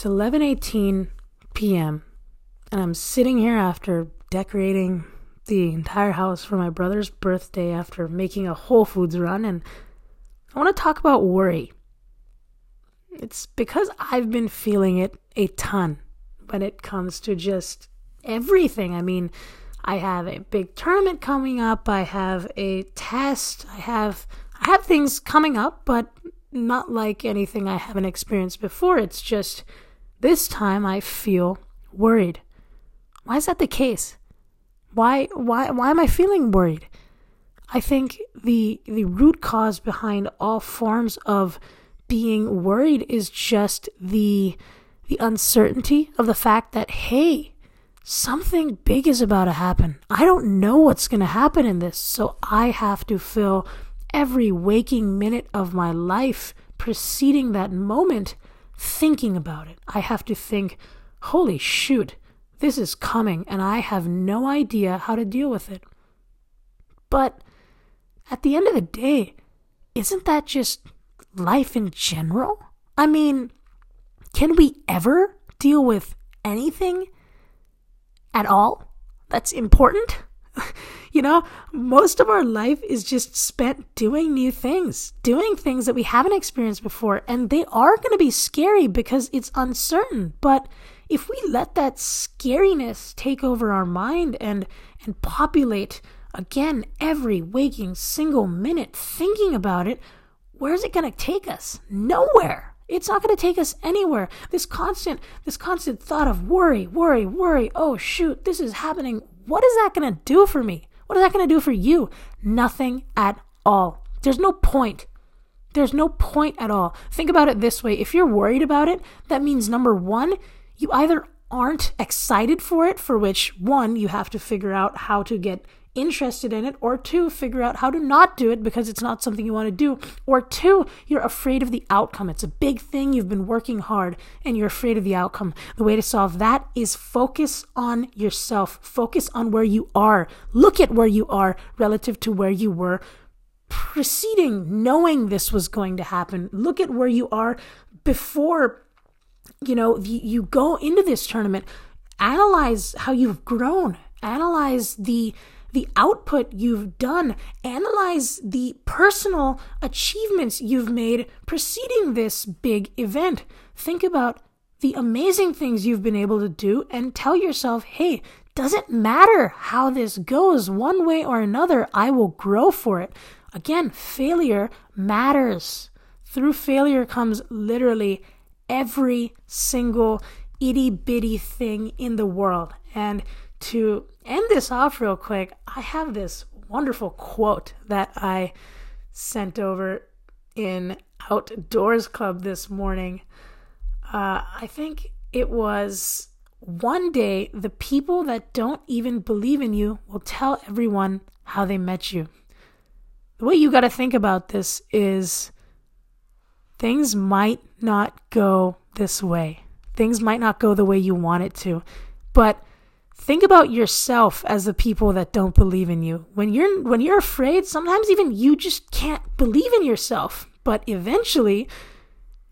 It's 11:18 p.m. and I'm sitting here after decorating the entire house for my brother's birthday after making a Whole Foods run and I want to talk about worry. It's because I've been feeling it a ton when it comes to just everything. I mean, I have a big tournament coming up, I have a test, I have I have things coming up, but not like anything I haven't experienced before. It's just this time I feel worried. Why is that the case? Why why why am I feeling worried? I think the the root cause behind all forms of being worried is just the the uncertainty of the fact that hey, something big is about to happen. I don't know what's going to happen in this, so I have to fill every waking minute of my life preceding that moment thinking about it. I have to think, holy shoot, this is coming and I have no idea how to deal with it. But at the end of the day, isn't that just life in general? I mean, can we ever deal with anything at all that's important? you know, most of our life is just spent doing new things, doing things that we haven't experienced before, and they are going to be scary because it's uncertain. But if we let that scariness take over our mind and and populate again every waking single minute thinking about it, where's it going to take us? Nowhere. It's not going to take us anywhere. This constant this constant thought of worry, worry, worry. Oh shoot, this is happening. What is that going to do for me? What is that going to do for you? Nothing at all. There's no point. There's no point at all. Think about it this way if you're worried about it, that means number one, you either aren't excited for it, for which one, you have to figure out how to get interested in it, or two, figure out how to not do it because it's not something you want to do, or two, you're afraid of the outcome. It's a big thing, you've been working hard, and you're afraid of the outcome. The way to solve that is focus on yourself, focus on where you are, look at where you are relative to where you were preceding knowing this was going to happen. Look at where you are before you know you go into this tournament analyze how you've grown analyze the the output you've done, analyze the personal achievements you've made preceding this big event. Think about the amazing things you've been able to do and tell yourself, hey, doesn't matter how this goes, one way or another, I will grow for it. Again, failure matters. Through failure comes literally every single itty bitty thing in the world. And to end this off real quick, I have this wonderful quote that I sent over in Outdoors Club this morning. Uh, I think it was one day the people that don't even believe in you will tell everyone how they met you. The way you got to think about this is things might not go this way. Things might not go the way you want it to. But think about yourself as the people that don't believe in you. When you're when you're afraid, sometimes even you just can't believe in yourself. But eventually,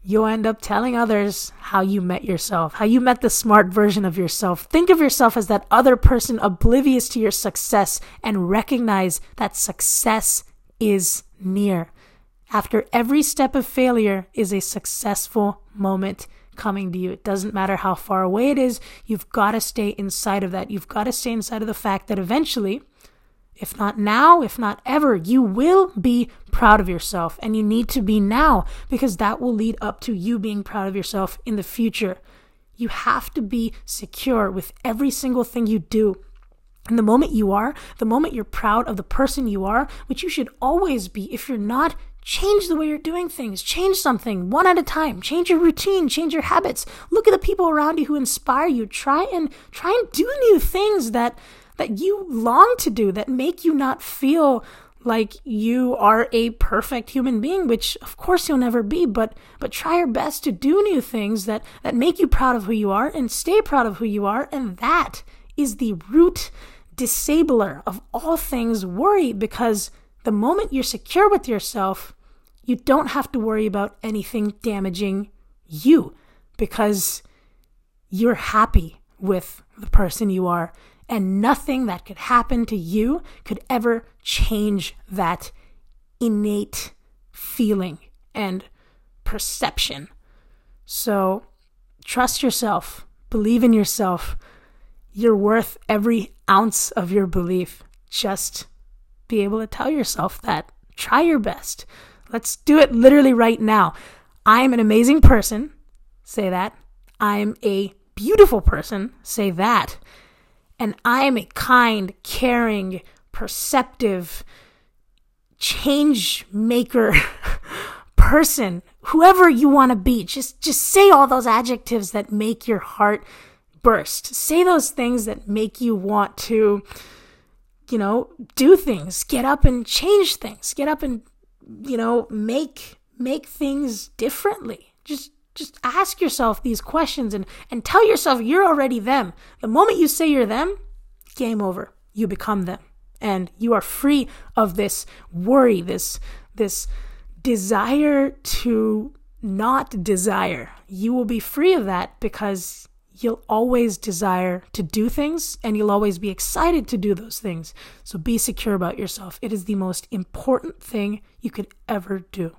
you'll end up telling others how you met yourself, how you met the smart version of yourself. Think of yourself as that other person oblivious to your success and recognize that success is near. After every step of failure is a successful moment coming to you. It doesn't matter how far away it is, you've got to stay inside of that. You've got to stay inside of the fact that eventually, if not now, if not ever, you will be proud of yourself. And you need to be now because that will lead up to you being proud of yourself in the future. You have to be secure with every single thing you do. And the moment you are, the moment you're proud of the person you are, which you should always be, if you're not, Change the way you're doing things. Change something one at a time. Change your routine, change your habits. Look at the people around you who inspire you. Try and try and do new things that that you long to do that make you not feel like you are a perfect human being, which of course you'll never be, but but try your best to do new things that that make you proud of who you are and stay proud of who you are, and that is the root disabler of all things worry because the moment you're secure with yourself, you don't have to worry about anything damaging you because you're happy with the person you are, and nothing that could happen to you could ever change that innate feeling and perception. So trust yourself, believe in yourself. You're worth every ounce of your belief. Just be able to tell yourself that. Try your best. Let's do it literally right now. I'm an amazing person. Say that. I'm a beautiful person. Say that. And I'm a kind, caring, perceptive, change maker person. Whoever you want to be, just just say all those adjectives that make your heart burst. Say those things that make you want to you know, do things, get up and change things, get up and you know, make make things differently. Just just ask yourself these questions and and tell yourself you're already them. The moment you say you're them, game over. You become them. And you are free of this worry, this this desire to not desire. You will be free of that because you'll always desire to do things and you'll always be excited to do those things. So be secure about yourself. It is the most important thing you could ever do.